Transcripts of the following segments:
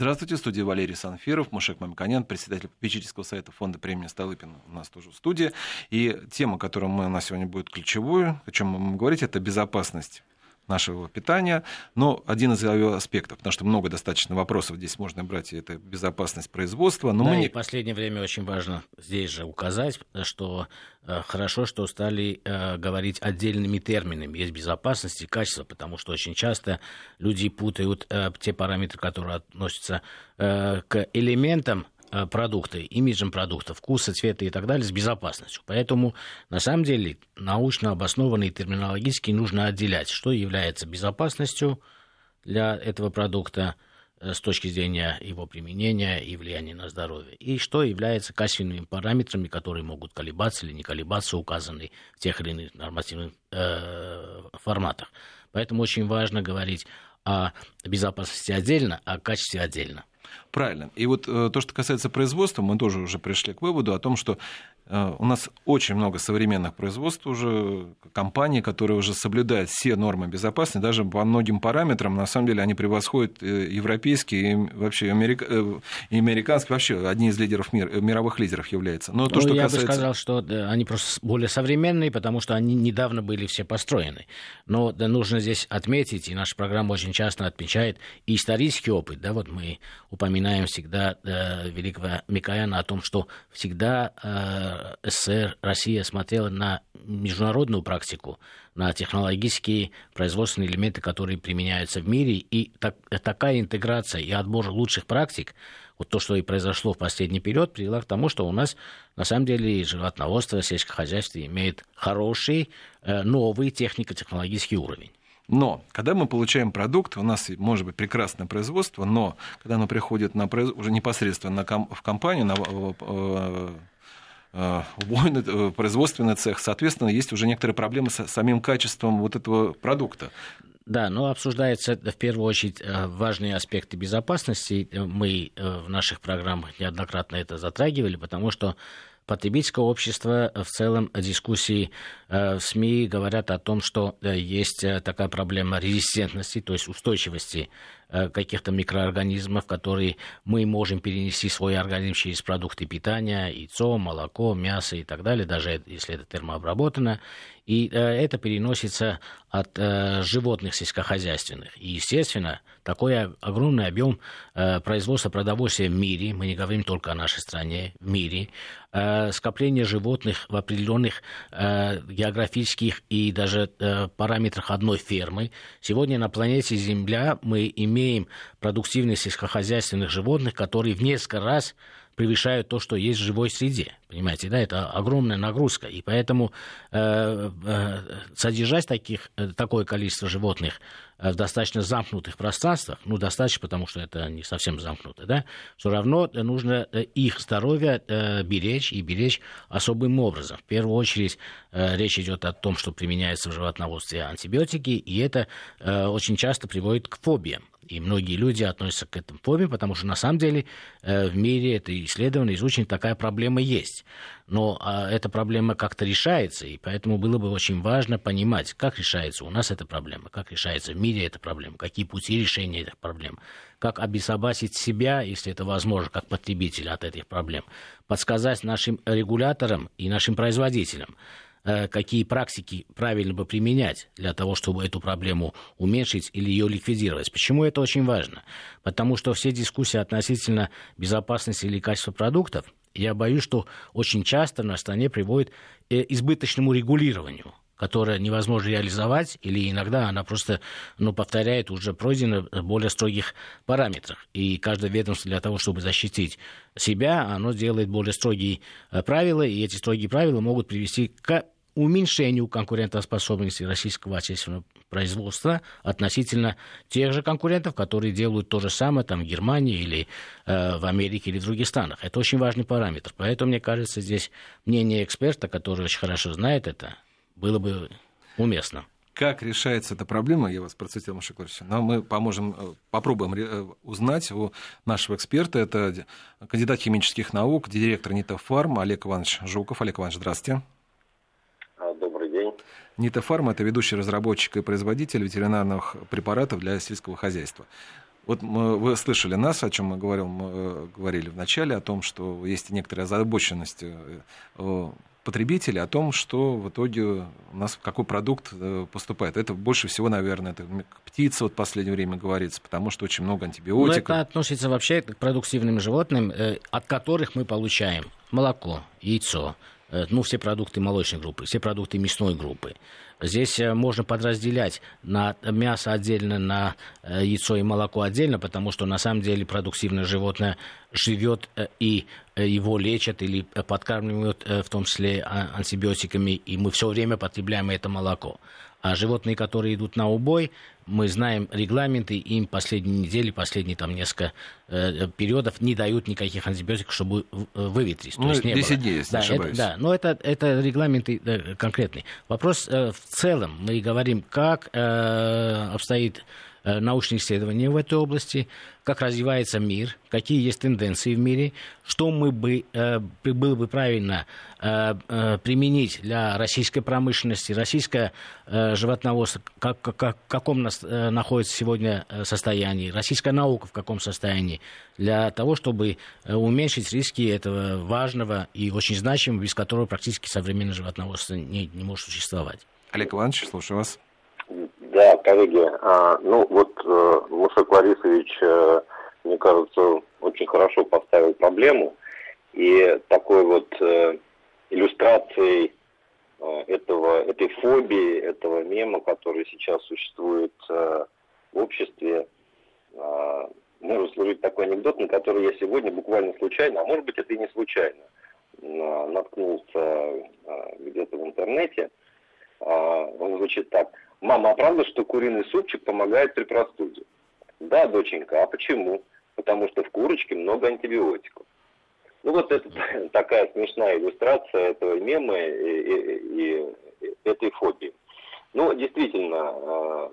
Здравствуйте, в студии Валерий Санфиров, Мушек Мамиканян, председатель попечительского совета фонда премии Столыпина у нас тоже в студии. И тема, которую мы, у нас сегодня будет ключевую, о чем мы будем говорить, это безопасность нашего питания. Но один из его аспектов, потому что много достаточно вопросов здесь можно брать, и это безопасность производства. Но да, мы и не... в последнее время очень важно здесь же указать, что э, хорошо, что стали э, говорить отдельными терминами. Есть безопасность и качество, потому что очень часто люди путают э, те параметры, которые относятся э, к элементам Э, продукты, имиджем продукта, вкуса, цвета и так далее с безопасностью. Поэтому, на самом деле, научно обоснованно и терминологически нужно отделять, что является безопасностью для этого продукта э, с точки зрения его применения и влияния на здоровье, и что является качественными параметрами, которые могут колебаться или не колебаться, указанные в тех или иных нормативных э, форматах. Поэтому очень важно говорить о безопасности отдельно, о качестве отдельно. Правильно. И вот э, то, что касается производства, мы тоже уже пришли к выводу о том, что у нас очень много современных производств уже, компаний, которые уже соблюдают все нормы безопасности, даже по многим параметрам, на самом деле, они превосходят э, европейские и вообще америка... Э, и американские, вообще одни из лидеров мира, мировых лидеров являются. Но то, ну, что я касается... бы сказал, что они просто более современные, потому что они недавно были все построены. Но да, нужно здесь отметить, и наша программа очень часто отмечает и исторический опыт. Да, вот мы упоминаем всегда да, великого Микояна о том, что всегда СССР, Россия смотрела на международную практику, на технологические производственные элементы, которые применяются в мире, и так, такая интеграция и отбор лучших практик, вот то, что и произошло в последний период, привела к тому, что у нас на самом деле животноводство, сельское хозяйство имеет хороший, э, новый технико-технологический уровень. Но когда мы получаем продукт, у нас может быть прекрасное производство, но когда оно приходит на, уже непосредственно в компанию, на э, э, э, производственный цех, соответственно, есть уже некоторые проблемы с самим качеством вот этого продукта. Да, но обсуждается в первую очередь э, важные аспекты безопасности. Мы в наших программах неоднократно это затрагивали, потому что потребительское общество в целом дискуссии в СМИ говорят о том, что есть такая проблема резистентности, то есть устойчивости Э, каких-то микроорганизмов, которые мы можем перенести в свой организм через продукты питания, яйцо, молоко, мясо и так далее, даже если это термообработано. И э, это переносится от э, животных сельскохозяйственных. И, естественно, такой огромный объем производства продовольствия в мире, мы не говорим только о нашей стране, в мире, скопление животных в определенных географических и даже параметрах одной фермы. Сегодня на планете Земля мы имеем имеем продуктивность сельскохозяйственных животных, которые в несколько раз превышают то, что есть в живой среде. Понимаете, да, это огромная нагрузка. И поэтому э, э, содержать таких, э, такое количество животных в достаточно замкнутых пространствах, ну, достаточно, потому что это не совсем замкнуто, да, все равно нужно их здоровье э, беречь и беречь особым образом. В первую очередь э, речь идет о том, что применяются в животноводстве антибиотики, и это э, очень часто приводит к фобиям. И многие люди относятся к этому фобии, потому что на самом деле э, в мире это исследовано, изучено, такая проблема есть. Но а, эта проблема как-то решается, и поэтому было бы очень важно понимать, как решается у нас эта проблема, как решается в мире эта проблема, какие пути решения этих проблем, как обезопасить себя, если это возможно, как потребителя от этих проблем, подсказать нашим регуляторам и нашим производителям, какие практики правильно бы применять для того, чтобы эту проблему уменьшить или ее ликвидировать. Почему это очень важно? Потому что все дискуссии относительно безопасности или качества продуктов, я боюсь, что очень часто на стране приводит к э, избыточному регулированию которое невозможно реализовать, или иногда она просто ну, повторяет уже пройдено в более строгих параметрах. И каждое ведомство для того, чтобы защитить себя, оно делает более строгие э, правила, и эти строгие правила могут привести к уменьшению конкурентоспособности российского отечественного производства относительно тех же конкурентов, которые делают то же самое там, в Германии или э, в Америке или в других странах. Это очень важный параметр. Поэтому, мне кажется, здесь мнение эксперта, который очень хорошо знает это, было бы уместно. Как решается эта проблема, я вас процитировал, Маша Кларович, но мы поможем, э, попробуем э, узнать у нашего эксперта. Это кандидат химических наук, директор НИТОФАРМ Олег Иванович Жуков. Олег Иванович, здравствуйте. А, добрый день. НИТОФАРМ – это ведущий разработчик и производитель ветеринарных препаратов для сельского хозяйства. Вот мы, вы слышали нас, о чем мы, говорил, мы говорили в начале, о том, что есть некоторая озабоченность потребителя о том, что в итоге у нас какой продукт поступает. Это больше всего, наверное, это птица вот в последнее время говорится, потому что очень много антибиотиков. Но это относится вообще к продуктивным животным, от которых мы получаем молоко, яйцо, Э, ну, все продукты молочной группы, все продукты мясной группы. Здесь э, можно подразделять на мясо отдельно, на э, яйцо и молоко отдельно, потому что на самом деле продуктивное животное живет и его лечат или подкармливают в том числе а, антибиотиками, и мы все время потребляем это молоко. А животные, которые идут на убой, мы знаем регламенты, им последние недели, последние там несколько э, периодов не дают никаких антибиотиков, чтобы э, выветрить. Ну, То есть 10 дней, если да, не ошибаюсь. Это, да, но это, это регламенты э, конкретные. Вопрос э, в целом, мы говорим, как э, обстоит Э, научные исследования в этой области, как развивается мир, какие есть тенденции в мире, что мы бы, э, было бы правильно э, применить для российской промышленности, российское животноводство, как, как, в каком находится сегодня состоянии, российская наука в каком состоянии, для того, чтобы уменьшить риски этого важного и очень значимого, без которого практически современное животноводство не, не может существовать. Олег Иванович, слушаю вас. Да, коллеги, а, ну вот э, Мушек Ларисович, э, мне кажется, очень хорошо поставил проблему. И такой вот э, иллюстрацией этого, этой фобии, этого мема, который сейчас существует в обществе, может служить такой анекдот, на который я сегодня буквально случайно, а может быть это и не случайно, наткнулся где-то в интернете. Э, он звучит так – Мама, а правда, что куриный супчик помогает при простуде? Да, доченька, а почему? Потому что в курочке много антибиотиков. Ну вот это такая смешная иллюстрация этого мема и, и, и этой фобии. Ну, действительно, а,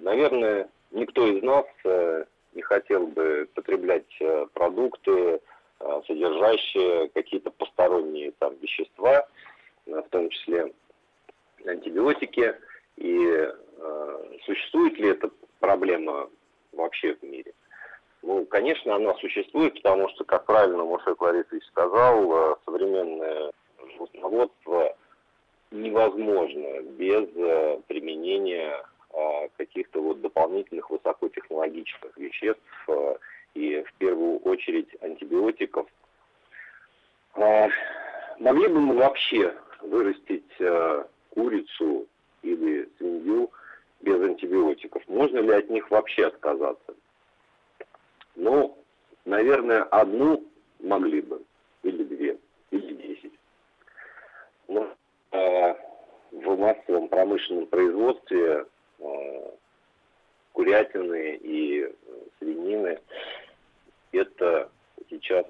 наверное, никто из нас э, не хотел бы потреблять э, продукты, а, содержащие какие-то посторонние там вещества, в том числе антибиотики. И э, существует ли эта проблема вообще в мире? Ну, конечно, она существует, потому что, как правильно Мушек Ларисович сказал, э, современное животноводство невозможно без э, применения каких-то вот дополнительных высокотехнологичных веществ и в первую очередь антибиотиков. Могли бы мы вообще вырастить курицу или свинью без антибиотиков. Можно ли от них вообще отказаться? Ну, наверное, одну могли бы, или две, или десять. Но э, в массовом промышленном производстве э, курятины и э, свинины это сейчас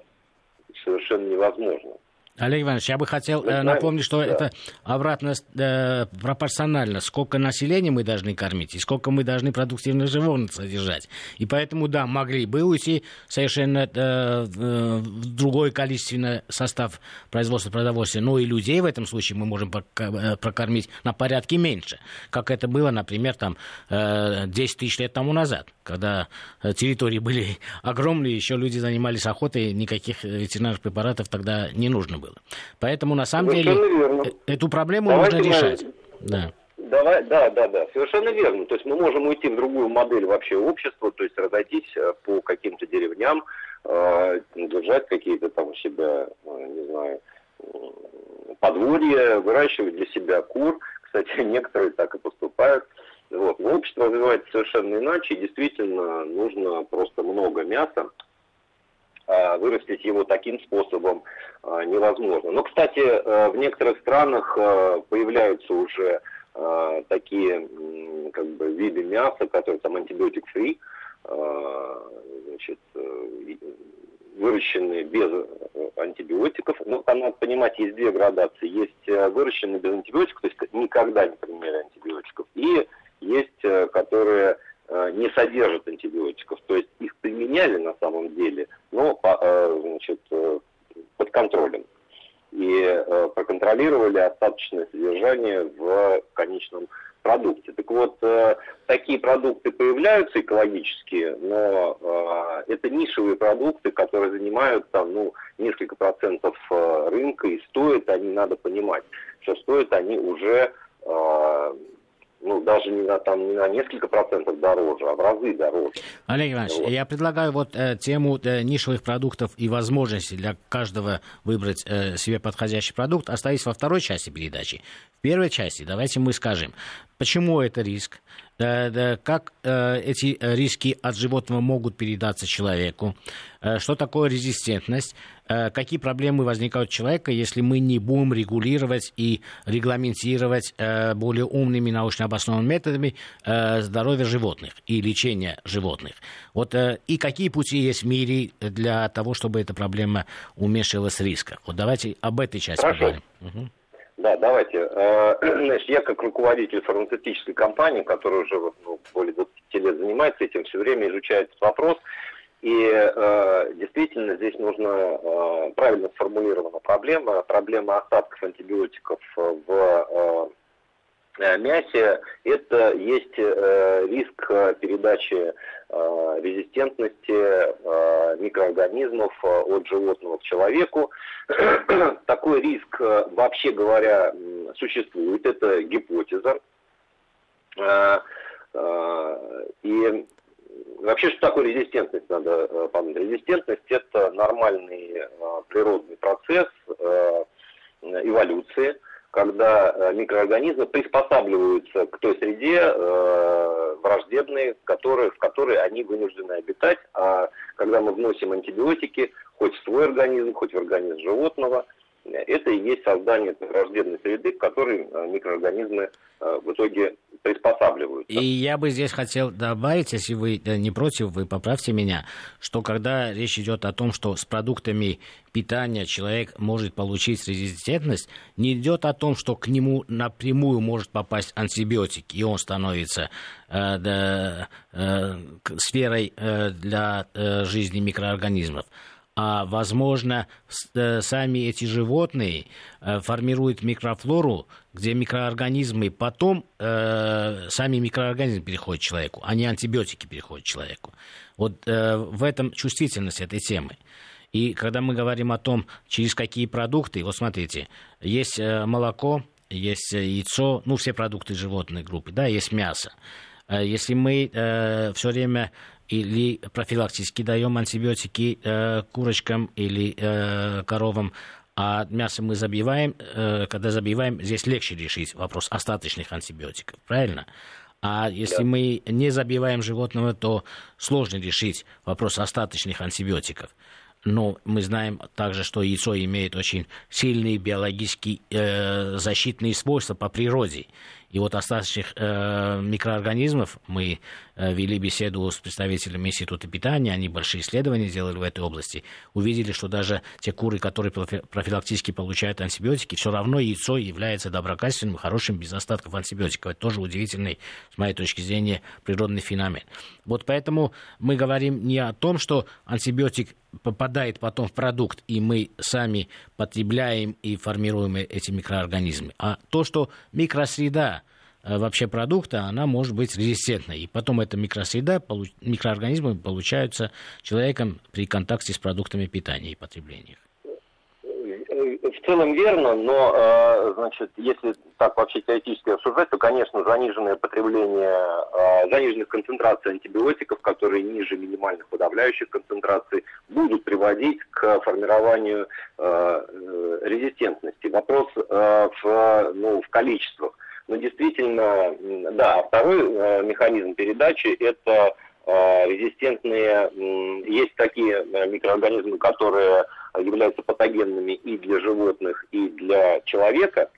совершенно невозможно. Олег Иванович, я бы хотел э, напомнить, что да. это обратно э, пропорционально, сколько населения мы должны кормить и сколько мы должны продуктивных животных содержать. И поэтому, да, могли бы уйти совершенно э, в другой количественный состав производства продовольствия. Но и людей в этом случае мы можем э, прокормить на порядке меньше, как это было, например, там, э, 10 тысяч лет тому назад, когда э, территории были огромные, еще люди занимались охотой, никаких ветеринарных препаратов тогда не нужно было было. Поэтому, на самом Совершенно деле, верно. Э, эту проблему Давайте нужно решать. Мы... Да. Давай, да, да, да, совершенно верно. То есть мы можем уйти в другую модель вообще общества, то есть разойтись э, по каким-то деревням, э, держать какие-то там у себя, не знаю, подворья, выращивать для себя кур. Кстати, некоторые так и поступают. Вот. Но общество развивается совершенно иначе, и действительно нужно просто много мяса, вырастить его таким способом а, невозможно. Но, кстати, а, в некоторых странах появляются уже такие как бы, виды мяса, которые там антибиотик-фри, значит, э, выращенные без э, антибиотиков. Но там надо понимать, есть две градации. Есть э, выращенные без антибиотиков, то есть никогда не применяли антибиотиков, и есть, которые не содержат антибиотиков. То есть их применяли на самом деле, но э, значит, э, под контролем. И э, проконтролировали остаточное содержание в конечном продукте. Так вот, такие продукты появляются экологические, но это нишевые продукты, которые занимают там, ну, несколько процентов рынка, и стоят они, надо понимать, что стоят они уже ну, даже не на, там, не на несколько процентов дороже, а в разы дороже. Олег Иванович, вот. я предлагаю вот э, тему э, нишевых продуктов и возможности для каждого выбрать э, себе подходящий продукт оставить во второй части передачи. В первой части давайте мы скажем, почему это риск, как э, эти риски от животного могут передаться человеку, э, что такое резистентность, э, какие проблемы возникают у человека, если мы не будем регулировать и регламентировать более умными научно обоснованными методами здоровье животных и лечение животных. Вот, и какие пути есть в мире для того, чтобы эта проблема уменьшилась риска. Вот давайте об этой части Хорошо. поговорим. Угу. Да, давайте. Э, значит, я как руководитель фармацевтической компании, которая уже ну, более 20 лет занимается этим, все время изучает этот вопрос. И э, действительно здесь нужно э, правильно сформулирована проблема. Проблема остатков антибиотиков в э, мясе – это есть э, риск передачи э, резистентности э, микроорганизмов э, от животного к человеку. Такой риск, э, вообще говоря, существует. Это гипотеза. Э, и вообще, что такое резистентность, надо помнить. Резистентность – это нормальный природный процесс эволюции, когда микроорганизмы приспосабливаются к той среде враждебной, в которой, в которой они вынуждены обитать. А когда мы вносим антибиотики, хоть в свой организм, хоть в организм животного. Это и есть создание враждебной среды, к которой э, микроорганизмы э, в итоге приспосабливаются. И я бы здесь хотел добавить, если вы э, не против, вы поправьте меня, что когда речь идет о том, что с продуктами питания человек может получить резистентность, не идет о том, что к нему напрямую может попасть антибиотик, и он становится э, да, э, сферой э, для э, жизни микроорганизмов а, возможно, э, сами эти животные э, формируют микрофлору, где микроорганизмы потом, э, сами микроорганизмы переходят человеку, а не антибиотики переходят человеку. Вот э, в этом чувствительность этой темы. И когда мы говорим о том, через какие продукты, вот смотрите, есть э, молоко, есть яйцо, ну, все продукты животной группы, да, есть мясо. Если мы э, все время или профилактически даем антибиотики э, курочкам или э, коровам, а мясо мы забиваем, э, когда забиваем, здесь легче решить вопрос остаточных антибиотиков, правильно? А если да. мы не забиваем животного, то сложно решить вопрос остаточных антибиотиков. Но мы знаем также, что яйцо имеет очень сильные биологические э, защитные свойства по природе. И вот остаточных э, микроорганизмов мы э, вели беседу с представителями Института питания, они большие исследования сделали в этой области, увидели, что даже те куры, которые профилактически получают антибиотики, все равно яйцо является доброкачественным, хорошим, без остатков антибиотиков. Это тоже удивительный, с моей точки зрения, природный феномен. Вот поэтому мы говорим не о том, что антибиотик попадает потом в продукт, и мы сами потребляем и формируем эти микроорганизмы, а то, что микросреда Э, вообще продукта, она может быть резистентной. И потом эта микросреда, микроорганизмы получаются человеком при контакте с продуктами питания и потребления. В целом верно, но, э, значит, если так вообще теоретически обсуждать, то, конечно, заниженное потребление, э, заниженных концентраций антибиотиков, которые ниже минимальных подавляющих концентраций, будут приводить к формированию резистентности. Вопрос в, ну, в количествах. Но действительно, да, второй э, механизм передачи – это э, резистентные, есть такие э, микроорганизмы, которые являются патогенными и для животных, и для человека.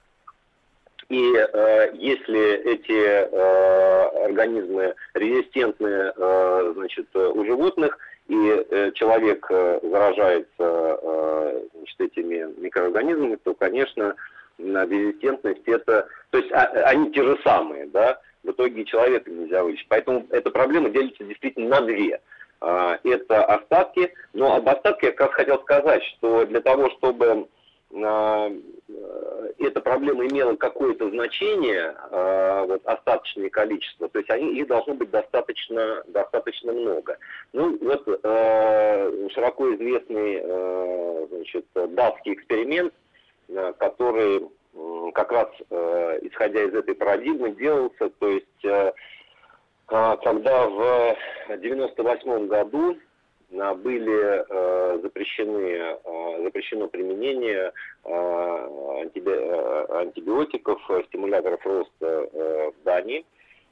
И э, если эти э, организмы резистентны э, значит, у животных, и э, человек э, заражается э, значит, этими микроорганизмами, то, конечно, резистентность это, то есть а, они те же самые, да, в итоге человека нельзя вылечить. Поэтому эта проблема делится действительно на две. А, это остатки, но об остатке я как раз хотел сказать, что для того, чтобы а, эта проблема имела какое-то значение, э, вот, остаточное количество, то есть они, их должно быть достаточно, достаточно много. Ну, вот э, широко известный э, значит, датский эксперимент, э, который э, как раз э, исходя из этой парадигмы делался, то есть э, когда в 98 году были э, запрещены, э, запрещено применение э, антибиотиков, стимуляторов роста в Дании,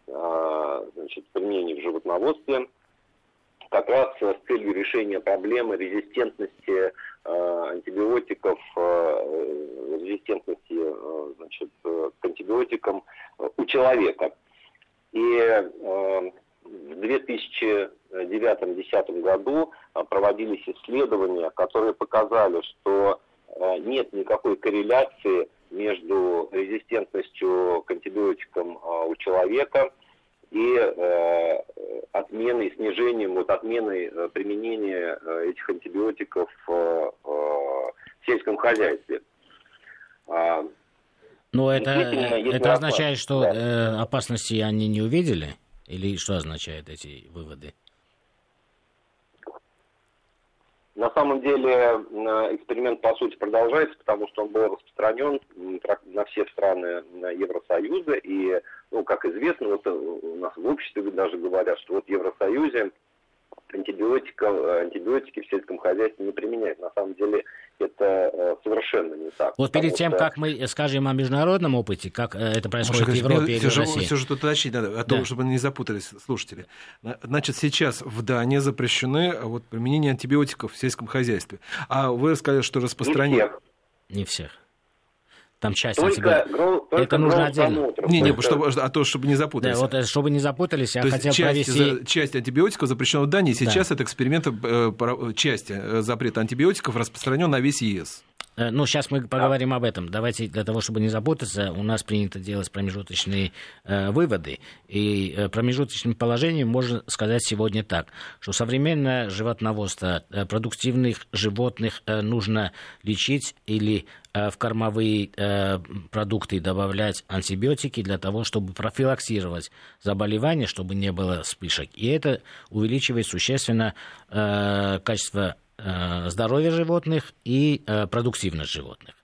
значит, применение в животноводстве, как раз с целью решения проблемы резистентности антибиотиков, резистентности значит, к антибиотикам у человека. И в 2009-2010 году а, проводились исследования, которые показали, что а, нет никакой корреляции между резистентностью к антибиотикам а, у человека и отменой, снижением, вот отменой применения этих антибиотиков в сельском хозяйстве. Но ну, это, это означает, что да. Э, опасности они не увидели? Или что означают эти выводы? На самом деле эксперимент по сути продолжается, потому что он был распространен на все страны Евросоюза. И, ну, как известно, вот у нас в обществе даже говорят, что вот в Евросоюзе антибиотиков, антибиотики в сельском хозяйстве не применяют. На самом деле это э, совершенно не так. Вот перед тем, что... как мы скажем о международном опыте, как э, это происходит Маша, в Европе или все в России. Все же тут уточнить надо, о том, да. чтобы не запутались слушатели. Значит, сейчас в Дании запрещены э, вот, применение антибиотиков в сельском хозяйстве. А вы сказали, что распространение... Не всех. Не всех. Там часть только, тебя... гроу, это нужно отдельно. Не, не, чтобы, а то, чтобы не запутались. Да, вот э, чтобы не запутались, я то хотел часть, провести... часть антибиотиков запрещена в Дании, сейчас да. это эксперимент, э, часть э, запрета антибиотиков распространен на весь ЕС. Э, ну, сейчас мы поговорим об этом. Давайте, для того, чтобы не запутаться, у нас принято делать промежуточные э, выводы. И э, промежуточным положением можно сказать сегодня так, что современное животноводство э, продуктивных животных э, нужно лечить или э, в кормовые э, продукты добавлять антибиотики для того, чтобы профилаксировать заболевания, чтобы не было вспышек. И это увеличивает существенно э, качество здоровье животных и э, продуктивность животных.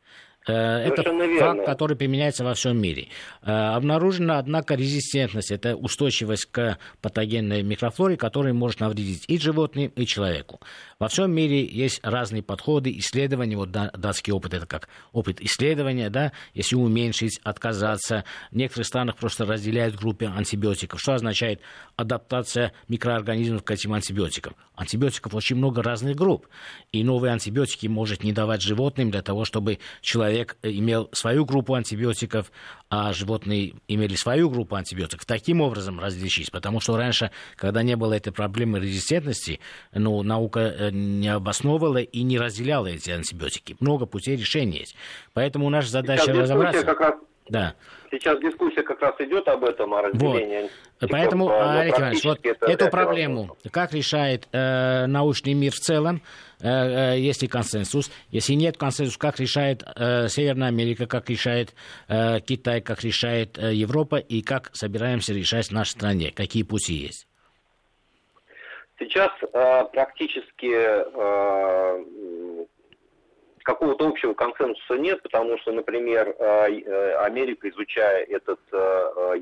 Э, это факт, который применяется во всем мире. Э, обнаружена, однако, резистентность. Это устойчивость к патогенной микрофлоре, которая может навредить и животным, и человеку. Во всем мире есть разные подходы, исследования. Вот датский опыт, это как опыт исследования, да, если уменьшить, отказаться. В некоторых странах просто разделяют группы антибиотиков. Что означает адаптация микроорганизмов к этим антибиотикам? Антибиотиков очень много разных групп. И новые антибиотики может не давать животным для того, чтобы человек человек имел свою группу антибиотиков, а животные имели свою группу антибиотиков. Таким образом различить. Потому что раньше, когда не было этой проблемы резистентности, ну, наука э, не обосновывала и не разделяла эти антибиотики. Много путей решения есть. Поэтому наша задача разобраться... Как раз... Да. Сейчас дискуссия как раз идет об этом, о разделении. Вот. Поэтому, Олег Иванович, вот это, эту проблему вопрос. как решает э, научный мир в целом, э, э, есть ли консенсус. Если нет консенсуса, как решает э, Северная Америка, как решает э, Китай, как решает э, Европа и как собираемся решать в нашей стране, какие пути есть. Сейчас э, практически э, какого-то общего консенсуса нет, потому что, например, э, э, Америка, изучая этот э,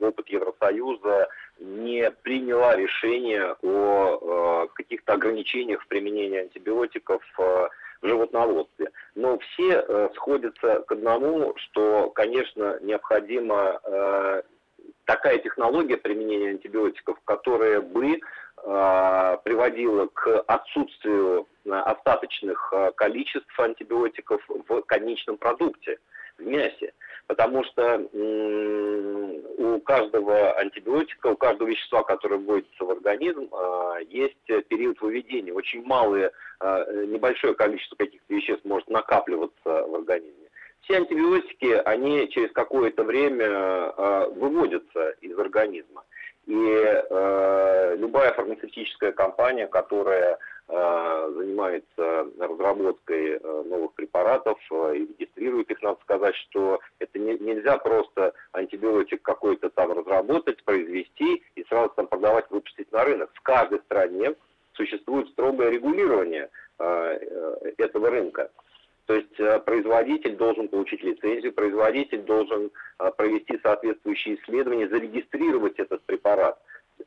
опыт Евросоюза, не приняла решение о каких-то ограничениях в применении антибиотиков в животноводстве. Но все сходятся к одному, что, конечно, необходима такая технология применения антибиотиков, которая бы приводило к отсутствию э, остаточных э, количеств антибиотиков в конечном продукте, в мясе. Потому что у каждого антибиотика, у каждого вещества, которое вводится в организм, есть период выведения. Очень малое, небольшое количество каких-то веществ может накапливаться в организме. Все антибиотики, они через какое-то время выводятся из организма. И э, любая фармацевтическая компания, которая занимается разработкой новых препаратов и регистрирует их, надо сказать, что это не, нельзя просто антибиотик какой-то там разработать, произвести и сразу там продавать, выпустить на рынок. В каждой стране существует строгое регулирование этого рынка. То есть э, производитель должен получить лицензию, производитель должен э, провести соответствующие исследования, зарегистрировать этот препарат.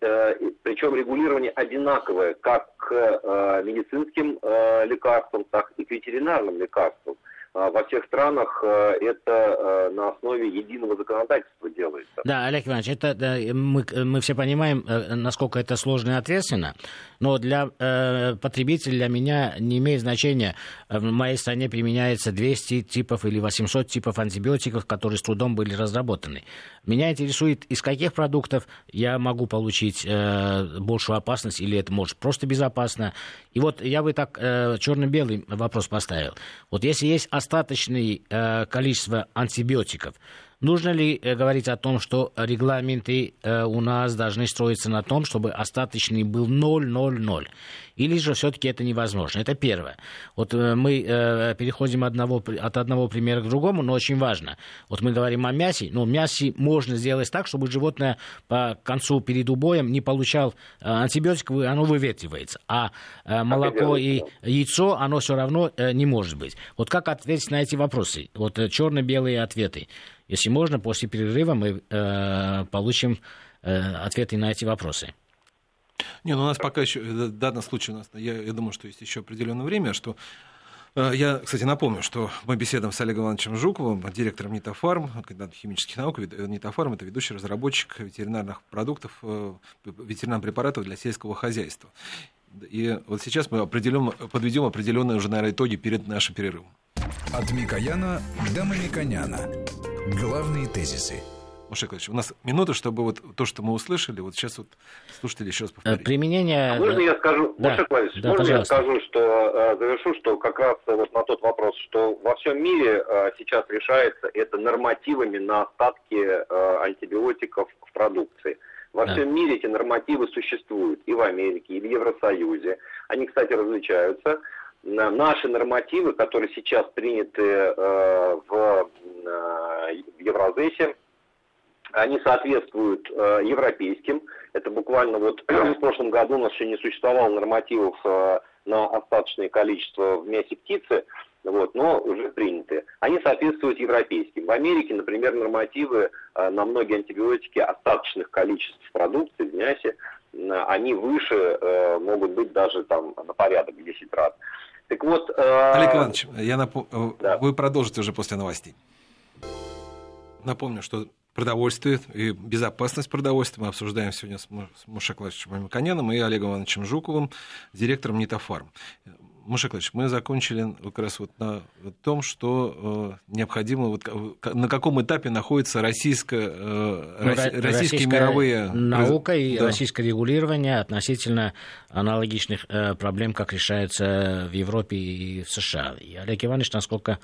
Э, Причем регулирование одинаковое как к медицинским лекарствам, так и к ветеринарным лекарствам. А во всех странах э, это э, на основе единого законодательства делается. Да, Олег Иванович, это да, мы, мы все понимаем, э, насколько это сложно и ответственно, но для э, потребителя, для меня не имеет значения, в моей стране применяется 200 типов или 800 типов антибиотиков, которые с трудом были разработаны. Меня интересует, из каких продуктов я могу получить э, большую опасность, или это может просто безопасно. И вот я бы так э, черно-белый вопрос поставил. Вот если есть достаточное э, количество антибиотиков, Нужно ли э, говорить о том, что регламенты э, у нас должны строиться на том, чтобы остаточный был 0,00? Или же все-таки это невозможно? Это первое. Вот э, мы э, переходим одного, от одного примера к другому, но очень важно. Вот мы говорим о мясе, но мясе можно сделать так, чтобы животное по концу перед убоем не получал э, антибиотиков, оно выветривается. А э, молоко и яйцо, оно все равно э, не может быть. Вот как ответить на эти вопросы? Вот э, черно-белые ответы. Если можно, после перерыва мы э, получим э, ответы на эти вопросы. Не, ну у нас пока еще, в данном случае, у нас, я, я думаю, что есть еще определенное время, что э, я, кстати, напомню, что мы беседуем с Олегом Ивановичем Жуковым, директором Нитофарм, кандидатом химических наук. Э, Нитофарм – это ведущий разработчик ветеринарных продуктов, э, ветеринарных препаратов для сельского хозяйства. И вот сейчас мы определим, подведем определенные уже, наверное, итоги перед нашим перерывом. От Микояна до Мамиконяна. Главные тезисы. Маша у нас минута, чтобы вот то, что мы услышали, вот сейчас вот слушатели еще раз повторить. Применение... А можно я скажу, да. Маша да, можно пожалуйста. я скажу, что э, завершу, что как раз вот на тот вопрос, что во всем мире э, сейчас решается это нормативами на остатки э, антибиотиков в продукции. Во да. всем мире эти нормативы существуют и в Америке, и в Евросоюзе. Они, кстати, различаются наши нормативы, которые сейчас приняты э, в, э, в Евразесе, они соответствуют э, европейским. Это буквально вот в прошлом году у нас еще не существовало нормативов э, на остаточное количество в мясе птицы, вот, но уже приняты. Они соответствуют европейским. В Америке, например, нормативы э, на многие антибиотики остаточных количеств продукции в мясе, э, они выше э, могут быть даже там на порядок в 10 раз. Так вот... Э... Олег Иванович, я напом... Э, да. вы продолжите уже после новостей. Напомню, что продовольствие и безопасность продовольствия мы обсуждаем сегодня с Мушаклавичем Мамиканяном и Олегом Ивановичем Жуковым, директором Нитофарм. Маша Клавич, мы закончили как раз вот на том, что э, необходимо, вот, на каком этапе находится российская, э, ну, российские российская мировые... Наука и да. российское регулирование относительно аналогичных э, проблем, как решаются в Европе и в США. И Олег Иванович, насколько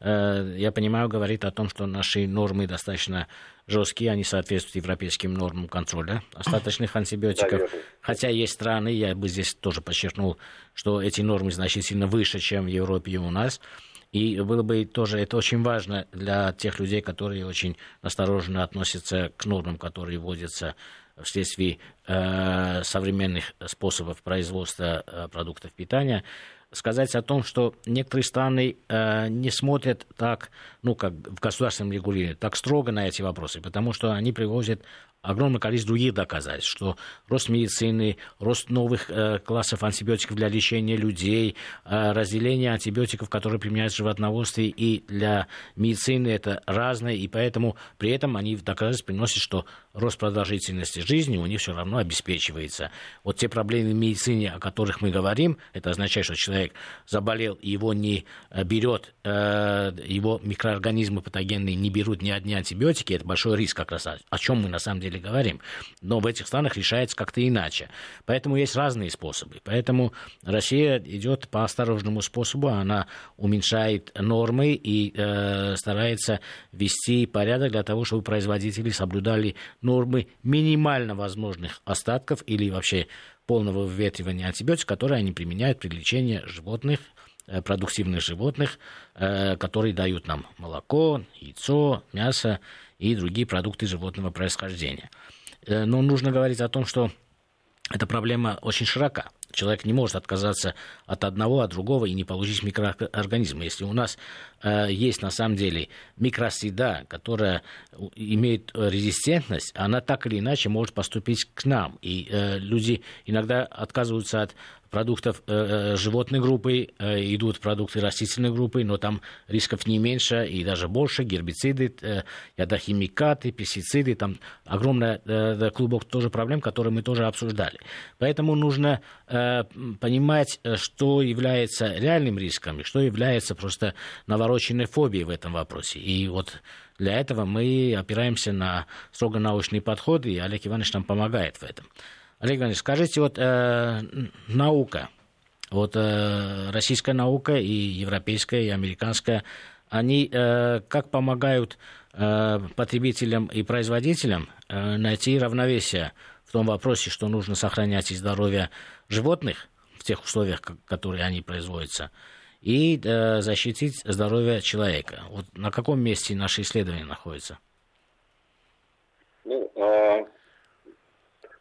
э, я понимаю, говорит о том, что наши нормы достаточно жесткие, они соответствуют европейским нормам контроля остаточных антибиотиков. Хотя есть страны, я бы здесь тоже подчеркнул, что эти нормы значительно выше, чем в Европе и у нас. И было бы тоже это очень важно для тех людей, которые очень осторожно относятся к нормам, которые вводятся вследствие э, современных способов производства э, продуктов питания сказать о том, что некоторые страны э, не смотрят так, ну, как в государственном регулировании, так строго на эти вопросы, потому что они привозят огромное количество других доказательств, что рост медицины, рост новых э, классов антибиотиков для лечения людей, э, разделение антибиотиков, которые применяются в животноводстве и для медицины, это разное, и поэтому при этом они в приносят, что рост продолжительности жизни у них все равно обеспечивается. Вот те проблемы в медицине, о которых мы говорим, это означает, что человек заболел, и его не э, берет, э, его микроорганизмы патогенные не берут ни одни антибиотики, это большой риск как раз, о чем мы на самом деле деле говорим. Но в этих странах решается как-то иначе. Поэтому есть разные способы. Поэтому Россия идет по осторожному способу, она уменьшает нормы и э, старается вести порядок для того, чтобы производители соблюдали нормы минимально возможных остатков или вообще полного выветривания антибиотиков, которые они применяют при лечении животных, э, продуктивных животных, э, которые дают нам молоко, яйцо, мясо и другие продукты животного происхождения. Э, но нужно говорить о том, что эта проблема очень широка. Человек не может отказаться от одного, от другого и не получить микроорганизма. Если у нас есть на самом деле микросреда, которая имеет резистентность, она так или иначе может поступить к нам. И э, люди иногда отказываются от продуктов э, э, животной группы э, идут продукты растительной группы, но там рисков не меньше и даже больше, гербициды, э, ядохимикаты, пестициды, там огромный э, клубок тоже проблем, которые мы тоже обсуждали. Поэтому нужно э, понимать, э, что является реальным риском и что является просто навороченной фобией в этом вопросе. И вот для этого мы опираемся на строго научные подходы, и Олег Иванович нам помогает в этом. Олег Иванович, скажите, вот э, наука, вот э, российская наука и европейская, и американская, они э, как помогают э, потребителям и производителям э, найти равновесие в том вопросе, что нужно сохранять и здоровье животных в тех условиях, которые они производятся, и э, защитить здоровье человека. Вот на каком месте наши исследования находятся? Ну, э,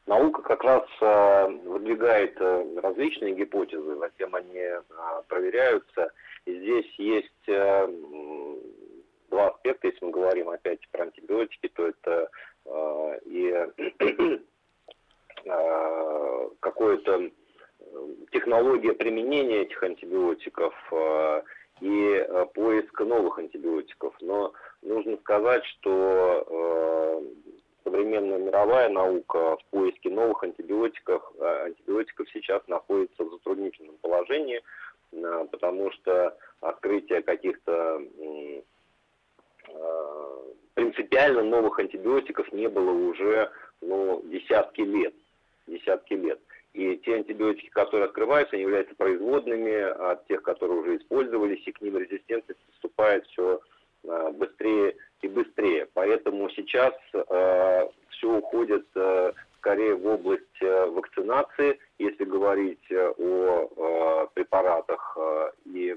Наука как раз э, выдвигает э, различные гипотезы, затем они э, проверяются. И здесь есть два аспекта, если мы говорим опять про антибиотики, то это и какое-то технология применения этих антибиотиков и поиск новых антибиотиков. Но нужно сказать, что современная мировая наука в поиске новых антибиотиков, э, антибиотиков сейчас находится в затруднительном положении, э, потому что открытие каких-то э, принципиально новых антибиотиков не было уже ну, десятки лет. Десятки лет. И те антибиотики, которые открываются, они являются производными от тех, которые уже использовались, и к ним резистентность поступает все быстрее и быстрее. Поэтому сейчас э, все уходит э, скорее в область э, вакцинации, если говорить о э, препаратах э, и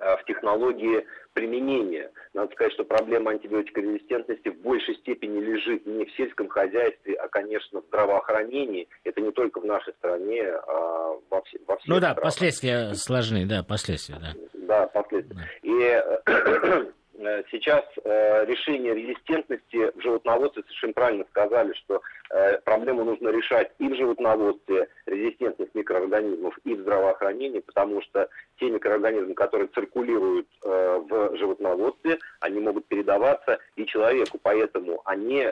в технологии применения. Надо сказать, что проблема антибиотикорезистентности в большей степени лежит не в сельском хозяйстве, а, конечно, в здравоохранении. Это не только в нашей стране, а во, все, во всех Ну да, странах. последствия сложны, да, последствия, да. Да, последствия. Да. И Э, сейчас э, решение резистентности в животноводстве совершенно правильно сказали, что э, проблему нужно решать и в животноводстве резистентных микроорганизмов, и в здравоохранении, потому что те микроорганизмы, которые циркулируют в животноводстве, они могут передаваться и человеку, поэтому они,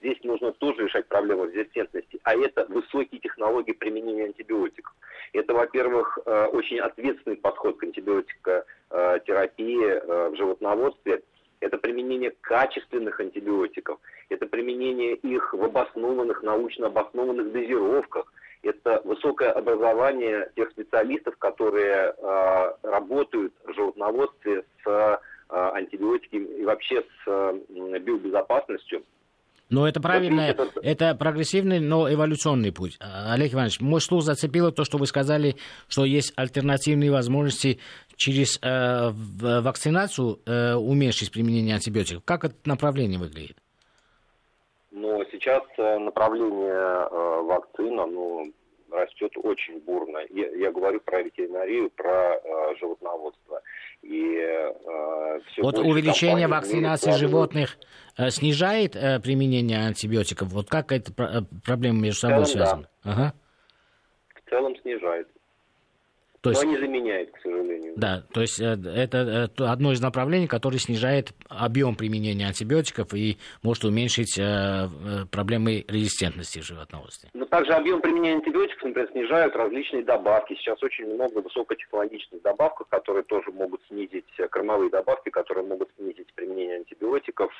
здесь нужно тоже решать проблему резистентности, а это высокие технологии применения антибиотиков. Это, во-первых, очень ответственный подход к антибиотикотерапии в животноводстве, животноводстве, это применение качественных антибиотиков, это применение их в обоснованных, научно обоснованных дозировках, это высокое образование тех специалистов, которые э, работают в животноводстве с э, антибиотиками и вообще с э, биобезопасностью. Но это правильно, это... это прогрессивный, но эволюционный путь. А, Олег Иванович, мой слух зацепило то, что вы сказали, что есть альтернативные возможности через э, вакцинацию э, уменьшить применение антибиотиков. Как это направление выглядит? Ну, сейчас э, направление э, вакцина, ну, растет очень бурно. Я, я говорю про ветеринарию, про э, животноводство. И, э, вот увеличение вакцинации животных э, снижает э, применение антибиотиков? Вот как эта э, проблема между собой связана? Да. Ага. В целом снижает. То есть, Но не заменяет, к сожалению. Да, то есть э, это э, одно из направлений, которое снижает объем применения антибиотиков и может уменьшить э, проблемы резистентности в животноводстве. Но также объем применения антибиотиков, например, снижают различные добавки. Сейчас очень много высокотехнологичных добавок, которые тоже могут снизить, кормовые добавки, которые могут снизить применение антибиотиков.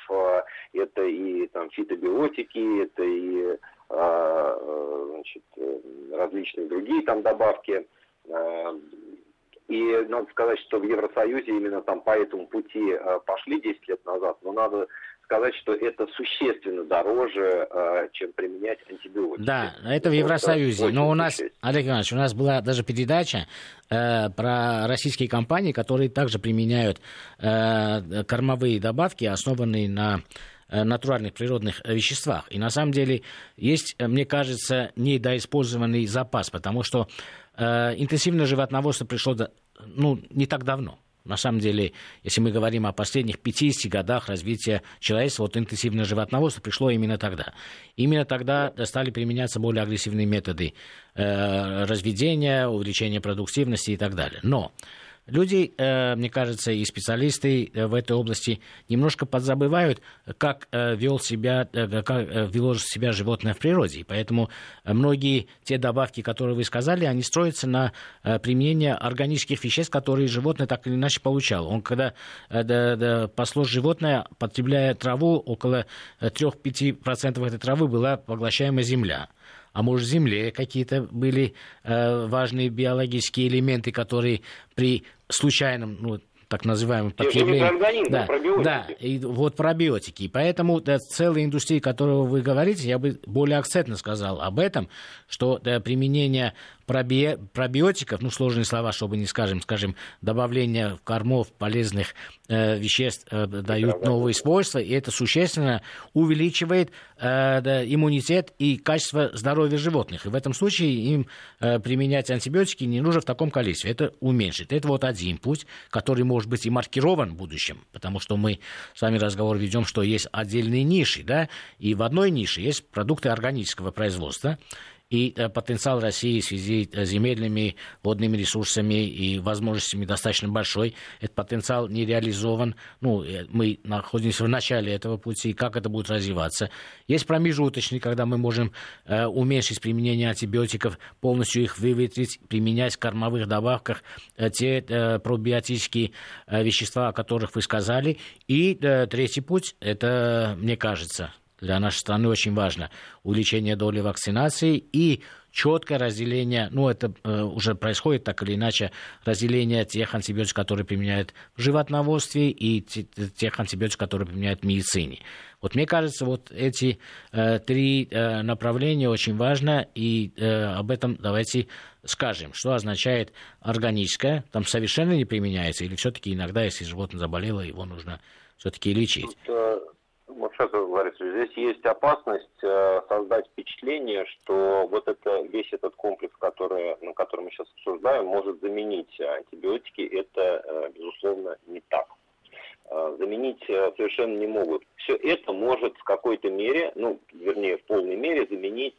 Это и там, фитобиотики, это и значит, различные другие там добавки. Э, и надо сказать, что в Евросоюзе именно там по этому пути э, пошли 10 лет назад, но надо сказать, что это существенно дороже, э, чем применять антибиотики. Да, это в Евросоюзе. Но у нас, Олег Иванович, у нас была даже передача э, про российские компании, которые также применяют э, кормовые добавки, основанные на натуральных природных веществах. И на самом деле есть, мне кажется, недоиспользованный запас, потому что э, интенсивное животноводство пришло ну, не так давно. На самом деле, если мы говорим о последних 50 годах развития человечества, вот интенсивное животноводство пришло именно тогда. Именно тогда стали применяться более агрессивные методы э, разведения, увеличения продуктивности и так далее. Но Люди, э, мне кажется, и специалисты э, в этой области немножко подзабывают, как э, вел себя, как вело себя животное в природе. И поэтому многие те добавки, которые вы сказали, они строятся на применении органических веществ, которые животное так или иначе получало. Он когда да, да, пасло животное, потребляя траву, около 3-5% этой травы была поглощаема земля а может, в Земле какие-то были э, важные биологические элементы, которые при случайном, ну, так называемом потреблении. Да, да, и вот пробиотики. И поэтому да, целая индустрия, о которой вы говорите, я бы более акцентно сказал об этом, что да, применение проби... пробиотиков, ну, сложные слова, чтобы не скажем, скажем, добавление кормов полезных э, веществ э, дают новые свойства, и это существенно увеличивает э, да, иммунитет и качество здоровья животных. И в этом случае им э, применять антибиотики не нужно в таком количестве. Это уменьшит. Это вот один путь, который может быть и маркирован в будущем, потому что мы с вами разговор ведем, что есть отдельные ниши, да, и в одной нише есть продукты органического производства, и э, потенциал России в связи с земельными, водными ресурсами и возможностями достаточно большой. Этот потенциал не реализован. Ну, э, мы находимся в начале этого пути, как это будет развиваться. Есть промежуточный, когда мы можем э, уменьшить применение антибиотиков, полностью их выветрить, применять в кормовых добавках э, те э, пробиотические э, вещества, о которых вы сказали. И э, третий путь, это, мне кажется, для нашей страны очень важно увеличение доли вакцинации и четкое разделение, ну это э, уже происходит так или иначе, разделение тех антибиотиков, которые применяют в животноводстве и тех антибиотиков, которые применяют в медицине. Вот мне кажется, вот эти э, три э, направления очень важно, и э, об этом давайте скажем, что означает органическое, там совершенно не применяется, или все-таки иногда, если животное заболело, его нужно все-таки лечить. Тут, э, Маршал Борисович, здесь есть опасность э, создать впечатление, что вот это, весь этот комплекс, который, на котором мы сейчас обсуждаем, может заменить антибиотики. Это, э, безусловно, не так. Э, заменить совершенно не могут. Все это может в какой-то мере, ну, вернее, в полной мере заменить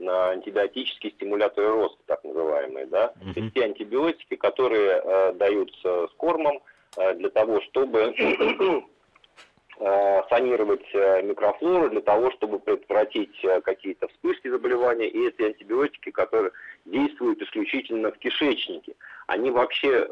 на антибиотические стимуляторы роста, так называемые, да, mm-hmm. то есть те антибиотики, которые э, даются с кормом э, для того, чтобы санировать э, микрофлору для того, чтобы предотвратить э, какие-то вспышки заболевания. И эти антибиотики, которые действуют исключительно в кишечнике, они вообще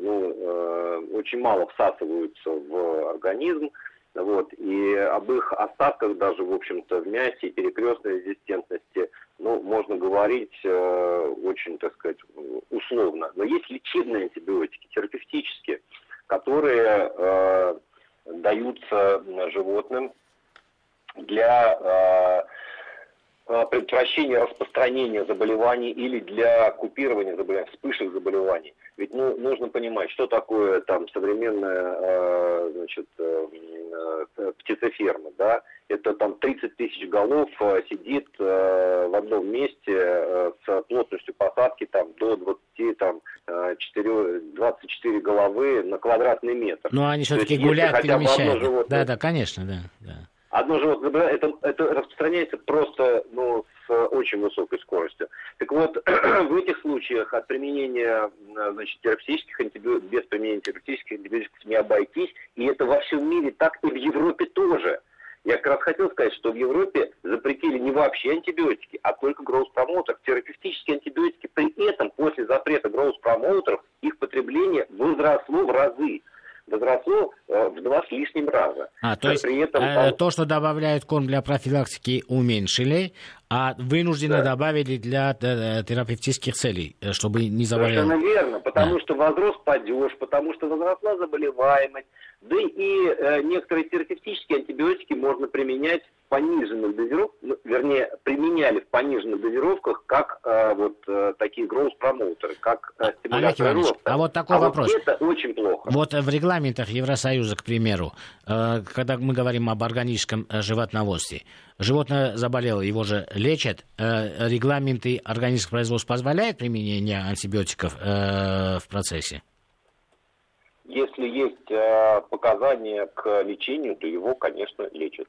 ну, очень мало всасываются в организм. Вот, и об их остатках даже, в общем-то, в мясе и перекрестной резистентности, ну, можно говорить э, очень, так сказать, условно. Но есть лечебные антибиотики, терапевтические, которые э, даются животным для а, предотвращения распространения заболеваний или для купирования заболеваний, вспышек заболеваний. Ведь ну, нужно понимать, что такое там современная э, значит, э, э, птицеферма. Да? Это там 30 тысяч голов сидит в одном месте с плотностью посадки там, до 20, там, 4, 24 головы на квадратный метр. Ну, они все-таки гуляют, перемещают. Да, да, конечно, да. да одно животное, это, это распространяется просто ну, с очень высокой скоростью. Так вот, в этих случаях от применения значит, терапевтических антибиотиков, без применения терапевтических антибиотиков не обойтись, и это во всем мире так, и в Европе тоже. Я как раз хотел сказать, что в Европе запретили не вообще антибиотики, а только гроус-промоутер. Терапевтические антибиотики при этом, после запрета гроус-промоутеров, их потребление возросло в разы возросло в два с лишним раза. А, то есть При этом, э, то, что добавляют корм для профилактики, уменьшили, а вынужденно да. добавили для э, терапевтических целей, э, чтобы не заболел. Совершенно верно, потому да. что возрос падеж, потому что возросла заболеваемость, да и э, некоторые терапевтические антибиотики можно применять в пониженных дозировках, ну, вернее, применяли в пониженных дозировках, как э, вот э, такие гроус-промоутеры, как э, стимуляторы роста. А вот такой а вопрос. Вот это очень плохо. Вот в регламентах Евросоюза, к примеру, э, когда мы говорим об органическом э, животноводстве, животное заболело, его же лечат, э, регламенты органического производства позволяют применение антибиотиков э, в процессе? Если есть э, показания к лечению, то его, конечно, лечат.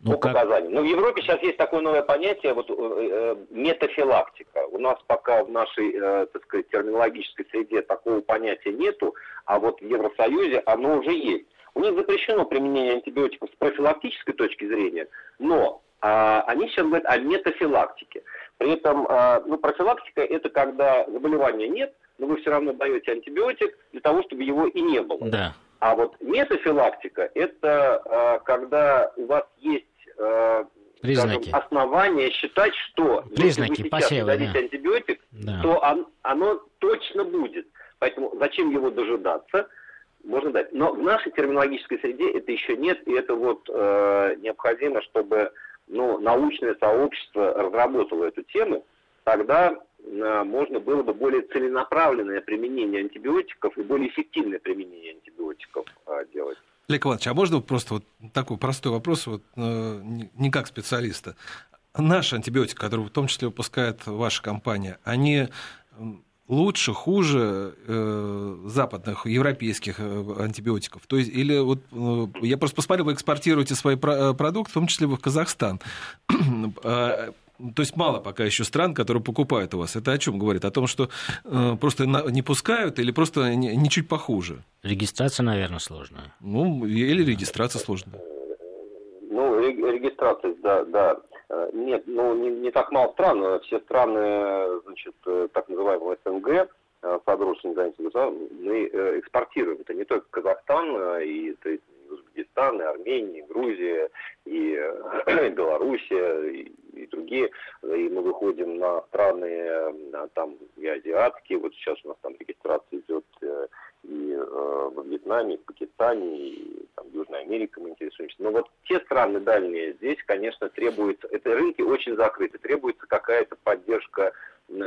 Ну, по как... показаниям. Но в Европе сейчас есть такое новое понятие, вот э, э, метафилактика. У нас пока в нашей, э, так сказать, терминологической среде такого понятия нету, а вот в Евросоюзе оно уже есть. У них запрещено применение антибиотиков с профилактической точки зрения, но а, они сейчас говорят о метафилактике. При этом а, ну, профилактика это когда заболевания нет, но вы все равно даете антибиотик для того, чтобы его и не было. Да. А вот метафилактика – это э, когда у вас есть э, Признаки. Скажем, основания считать, что Признаки, если вы сейчас посевы, дадите да. антибиотик, да. то он, оно точно будет. Поэтому зачем его дожидаться? Можно дать. Но в нашей терминологической среде это еще нет, и это вот э, необходимо, чтобы ну, научное сообщество разработало эту тему, тогда Э, можно было бы более целенаправленное применение антибиотиков и более эффективное применение антибиотиков э, делать. Олег Иванович, а можно просто вот такой простой вопрос, вот, э, не как специалиста. Наши антибиотики, которые в том числе выпускает ваша компания, они лучше, хуже э, западных, европейских антибиотиков? То есть, или вот э, я просто посмотрел, вы экспортируете свои про- продукты, в том числе в Казахстан. А, то есть мало пока еще стран, которые покупают у вас. Это о чем говорит? О том, что э, просто на, не пускают или просто не, не чуть похуже? Регистрация, наверное, сложная. Ну, или регистрация сложная. Ну, регистрация, да, да. Э, нет, ну, не, не так мало стран. Все страны, значит, э, так называемого СНГ, э, подросшие мы экспортируем. Это не только Казахстан, и это Узбекистан, и Армения, и Грузия, и Белоруссия, и и другие, и мы выходим на страны там и азиатские, вот сейчас у нас там регистрация идет и э, во Вьетнаме, и в Пакистане, и там, Южная Америка мы интересуемся. Но вот те страны дальние, здесь, конечно, требуется, это рынки очень закрыты, требуется какая-то поддержка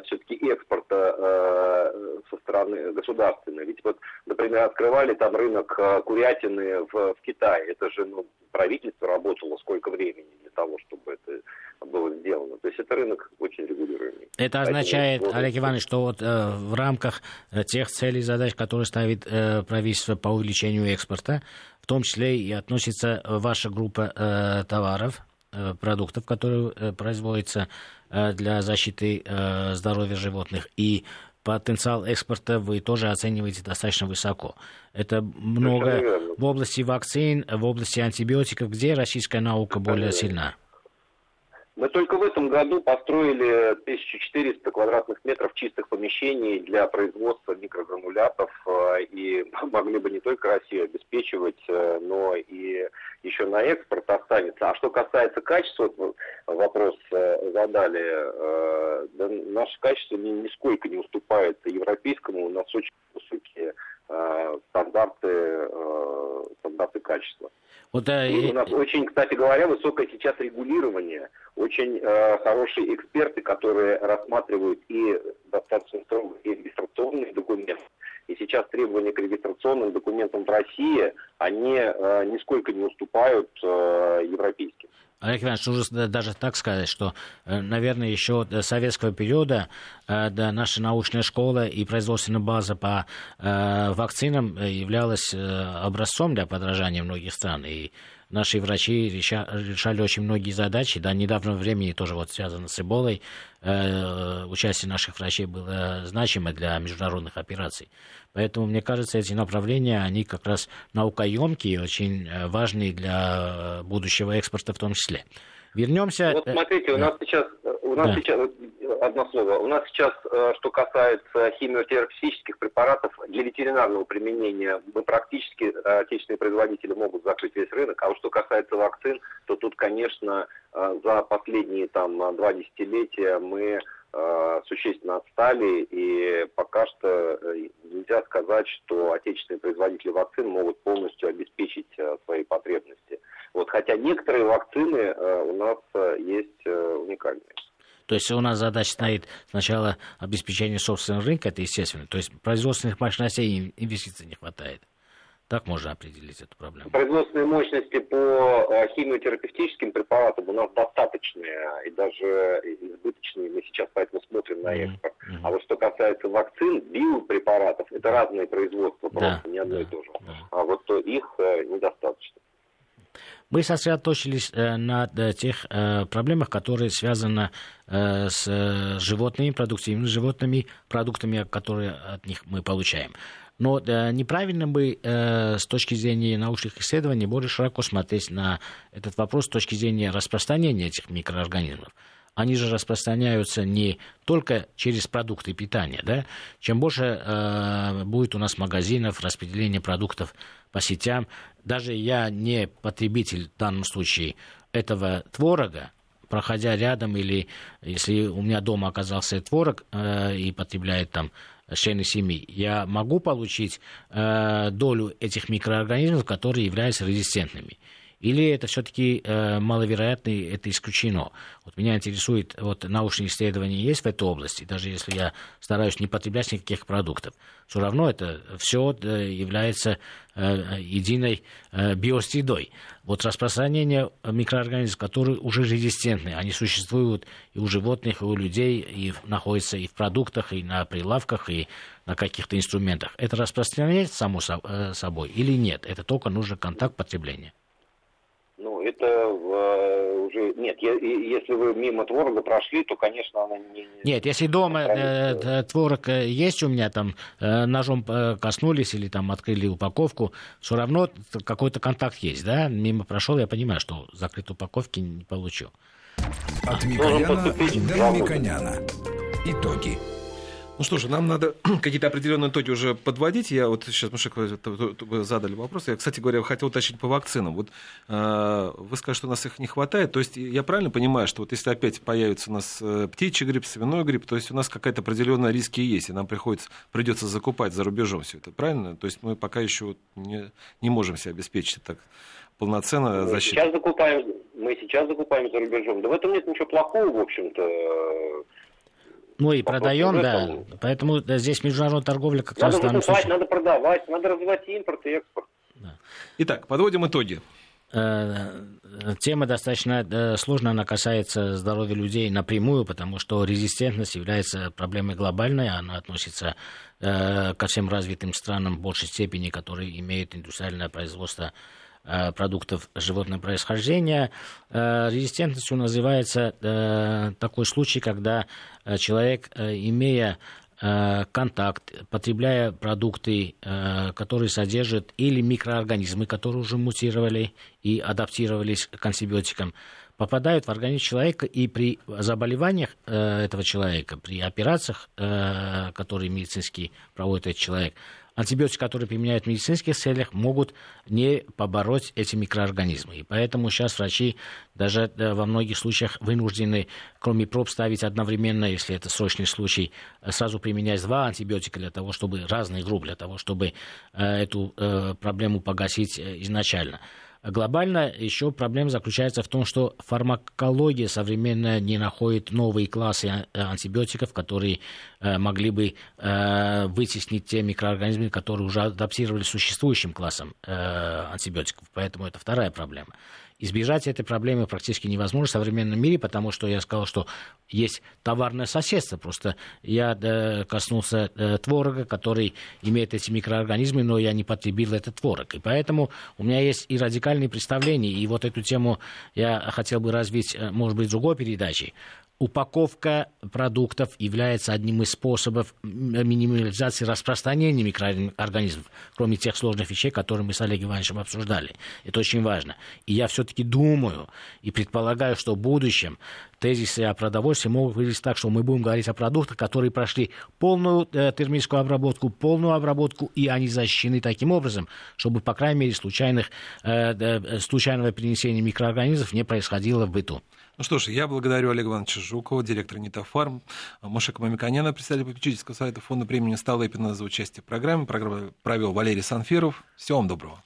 все-таки экспорта э, со стороны государственной. Ведь вот, например, открывали там рынок э, курятины в, в Китае. Это же ну, правительство работало сколько времени для того, чтобы это было сделано. То есть это рынок очень регулируемый. Это означает, Поэтому, Олег Иванович, что вот э, в рамках э, тех целей и задач, которые ставит э, правительство по увеличению экспорта, в том числе и относится ваша группа э, товаров, э, продуктов, которые э, производятся для защиты э, здоровья животных, и потенциал экспорта вы тоже оцениваете достаточно высоко. Это много в области вакцин, в области антибиотиков, где российская наука более сильна. Мы только в этом году построили 1400 квадратных метров чистых помещений для производства микрогранулятов э, и могли бы не только Россию обеспечивать, э, но и еще на экспорт останется. А что касается качества, вопрос э, задали, да, наше качество нисколько не уступает европейскому, у нас очень высокие стандарты, стандарты качества. Вот, да, и... У нас очень, кстати говоря, высокое сейчас регулирование, очень э, хорошие эксперты, которые рассматривают и достаточно строго и регистрационные документы. И сейчас требования к регистрационным документам в России, они э, нисколько не уступают э, европейским. Олег Иванович, нужно даже так сказать, что, э, наверное, еще до советского периода э, да, наша научная школа и производственная база по э, вакцинам являлась образцом для подражания многих стран. И наши врачи решали очень многие задачи. До недавнего времени тоже вот связано с Эболой. Э, участие наших врачей было значимо для международных операций. Поэтому, мне кажется, эти направления, они как раз наукоемкие, очень э, важные для э, будущего экспорта в том числе. Вернемся... Вот смотрите, у нас сейчас, у нас да. сейчас одно слово. У нас сейчас, э, что касается химиотерапевтических препаратов, для ветеринарного применения мы практически, э, отечественные производители могут закрыть весь рынок. А вот что касается вакцин, то тут, конечно, э, за последние там два десятилетия мы существенно отстали, и пока что нельзя сказать, что отечественные производители вакцин могут полностью обеспечить свои потребности. Вот, хотя некоторые вакцины у нас есть уникальные. То есть у нас задача стоит сначала обеспечение собственного рынка, это естественно. То есть производственных мощностей инвестиций не хватает. Так можно определить эту проблему. Производственные мощности по э, химиотерапевтическим препаратам у нас достаточные и даже избыточные. Мы сейчас поэтому смотрим на экспорт. Mm-hmm. А вот что касается вакцин, биопрепаратов, это разные производства, просто да, не одно да, и то же. Да. А вот их э, недостаточно. Мы сосредоточились э, на тех э, проблемах, которые связаны э, с животными продуктами, животными продуктами, которые от них мы получаем. Но э, неправильно бы э, с точки зрения научных исследований более широко смотреть на этот вопрос с точки зрения распространения этих микроорганизмов они же распространяются не только через продукты питания. Да? Чем больше э, будет у нас магазинов, распределения продуктов по сетям, даже я не потребитель в данном случае этого творога, проходя рядом, или если у меня дома оказался творог э, и потребляет там члены семьи, я могу получить э, долю этих микроорганизмов, которые являются резистентными. Или это все-таки э, маловероятно, это исключено? Вот меня интересует, вот научные исследования есть в этой области, даже если я стараюсь не потреблять никаких продуктов, все равно это все э, является э, единой э, биосредой. Вот распространение микроорганизмов, которые уже резистентны, они существуют и у животных, и у людей, и находятся и в продуктах, и на прилавках, и на каких-то инструментах. Это распространяется само э, собой или нет? Это только нужен контакт потребления это э, уже нет. Я, если вы мимо творога прошли, то, конечно, она не. Нет, если дома э, э, творог э, есть у меня, там э, ножом коснулись или там открыли упаковку, все равно какой-то контакт есть, да? Мимо прошел, я понимаю, что закрытой упаковки не получу. От Микояна до Миконяна. Итоги. Ну что же, нам надо какие-то определенные итоги уже подводить. Я вот сейчас, Машек, вы задали вопрос. Я, кстати говоря, хотел уточнить по вакцинам. Вот э, вы сказали, что у нас их не хватает. То есть я правильно понимаю, что вот если опять появится у нас э, птичий грипп, свиной грипп, то есть у нас какая-то определенная риски есть, и нам приходится, придется закупать за рубежом все это, правильно? То есть мы пока еще не, не можем себя обеспечить так полноценно защиту. Сейчас закупаем, мы сейчас закупаем за рубежом. Да в этом нет ничего плохого, в общем-то. Ну и продаем, да. Поэтому здесь международная торговля как надо раз... Надо выступать, надо продавать, надо развивать импорт и экспорт. Да. Итак, подводим итоги. Э, тема достаточно э, сложная, она касается здоровья людей напрямую, потому что резистентность является проблемой глобальной, она относится э, ко всем развитым странам в большей степени, которые имеют индустриальное производство Э, продуктов животного происхождения. Э, резистентностью называется э, такой случай, когда человек, имея контакт, потребляя продукты, которые содержат или микроорганизмы, которые уже мутировали и адаптировались к антибиотикам, попадают в организм человека, и при заболеваниях этого человека, при операциях, которые медицинские проводит этот человек, антибиотики, которые применяют в медицинских целях, могут не побороть эти микроорганизмы. И поэтому сейчас врачи даже э, во многих случаях вынуждены, кроме проб, ставить одновременно, если это срочный случай, э, сразу применять два антибиотика для того, чтобы разные группы, для того, чтобы э, эту проблему погасить изначально. Глобально еще проблема заключается в том, что фармакология современная не находит новые классы антибиотиков, которые э, могли бы э, вытеснить те микроорганизмы, которые уже адаптировались существующим классом э, антибиотиков. Поэтому это вторая проблема. Избежать этой проблемы практически невозможно в современном мире, потому что я сказал, что есть товарное соседство. Просто я э, коснулся э, творога, который имеет эти микроорганизмы, но я не потребил этот творог. И поэтому у меня есть и радикальные представления. И вот эту тему я хотел бы развить, э, может быть, в другой передаче упаковка продуктов является одним из способов минимализации распространения микроорганизмов, кроме тех сложных вещей, которые мы с Олегом Ивановичем обсуждали. Это очень важно. И я все-таки думаю и предполагаю, что в будущем тезисы о продовольствии могут выглядеть так, что мы будем говорить о продуктах, которые прошли полную э, термическую обработку, полную обработку, и они защищены таким образом, чтобы, по крайней мере, случайных, э, э, случайного перенесения микроорганизмов не происходило в быту. Ну что ж, я благодарю Олега Ивановича Жукова, директора Нитофарм, Мушека Мамиканяна, председателя попечительского совета фонда премии Столыпина за участие в программе. Программу провел Валерий Санфиров. Всего вам доброго.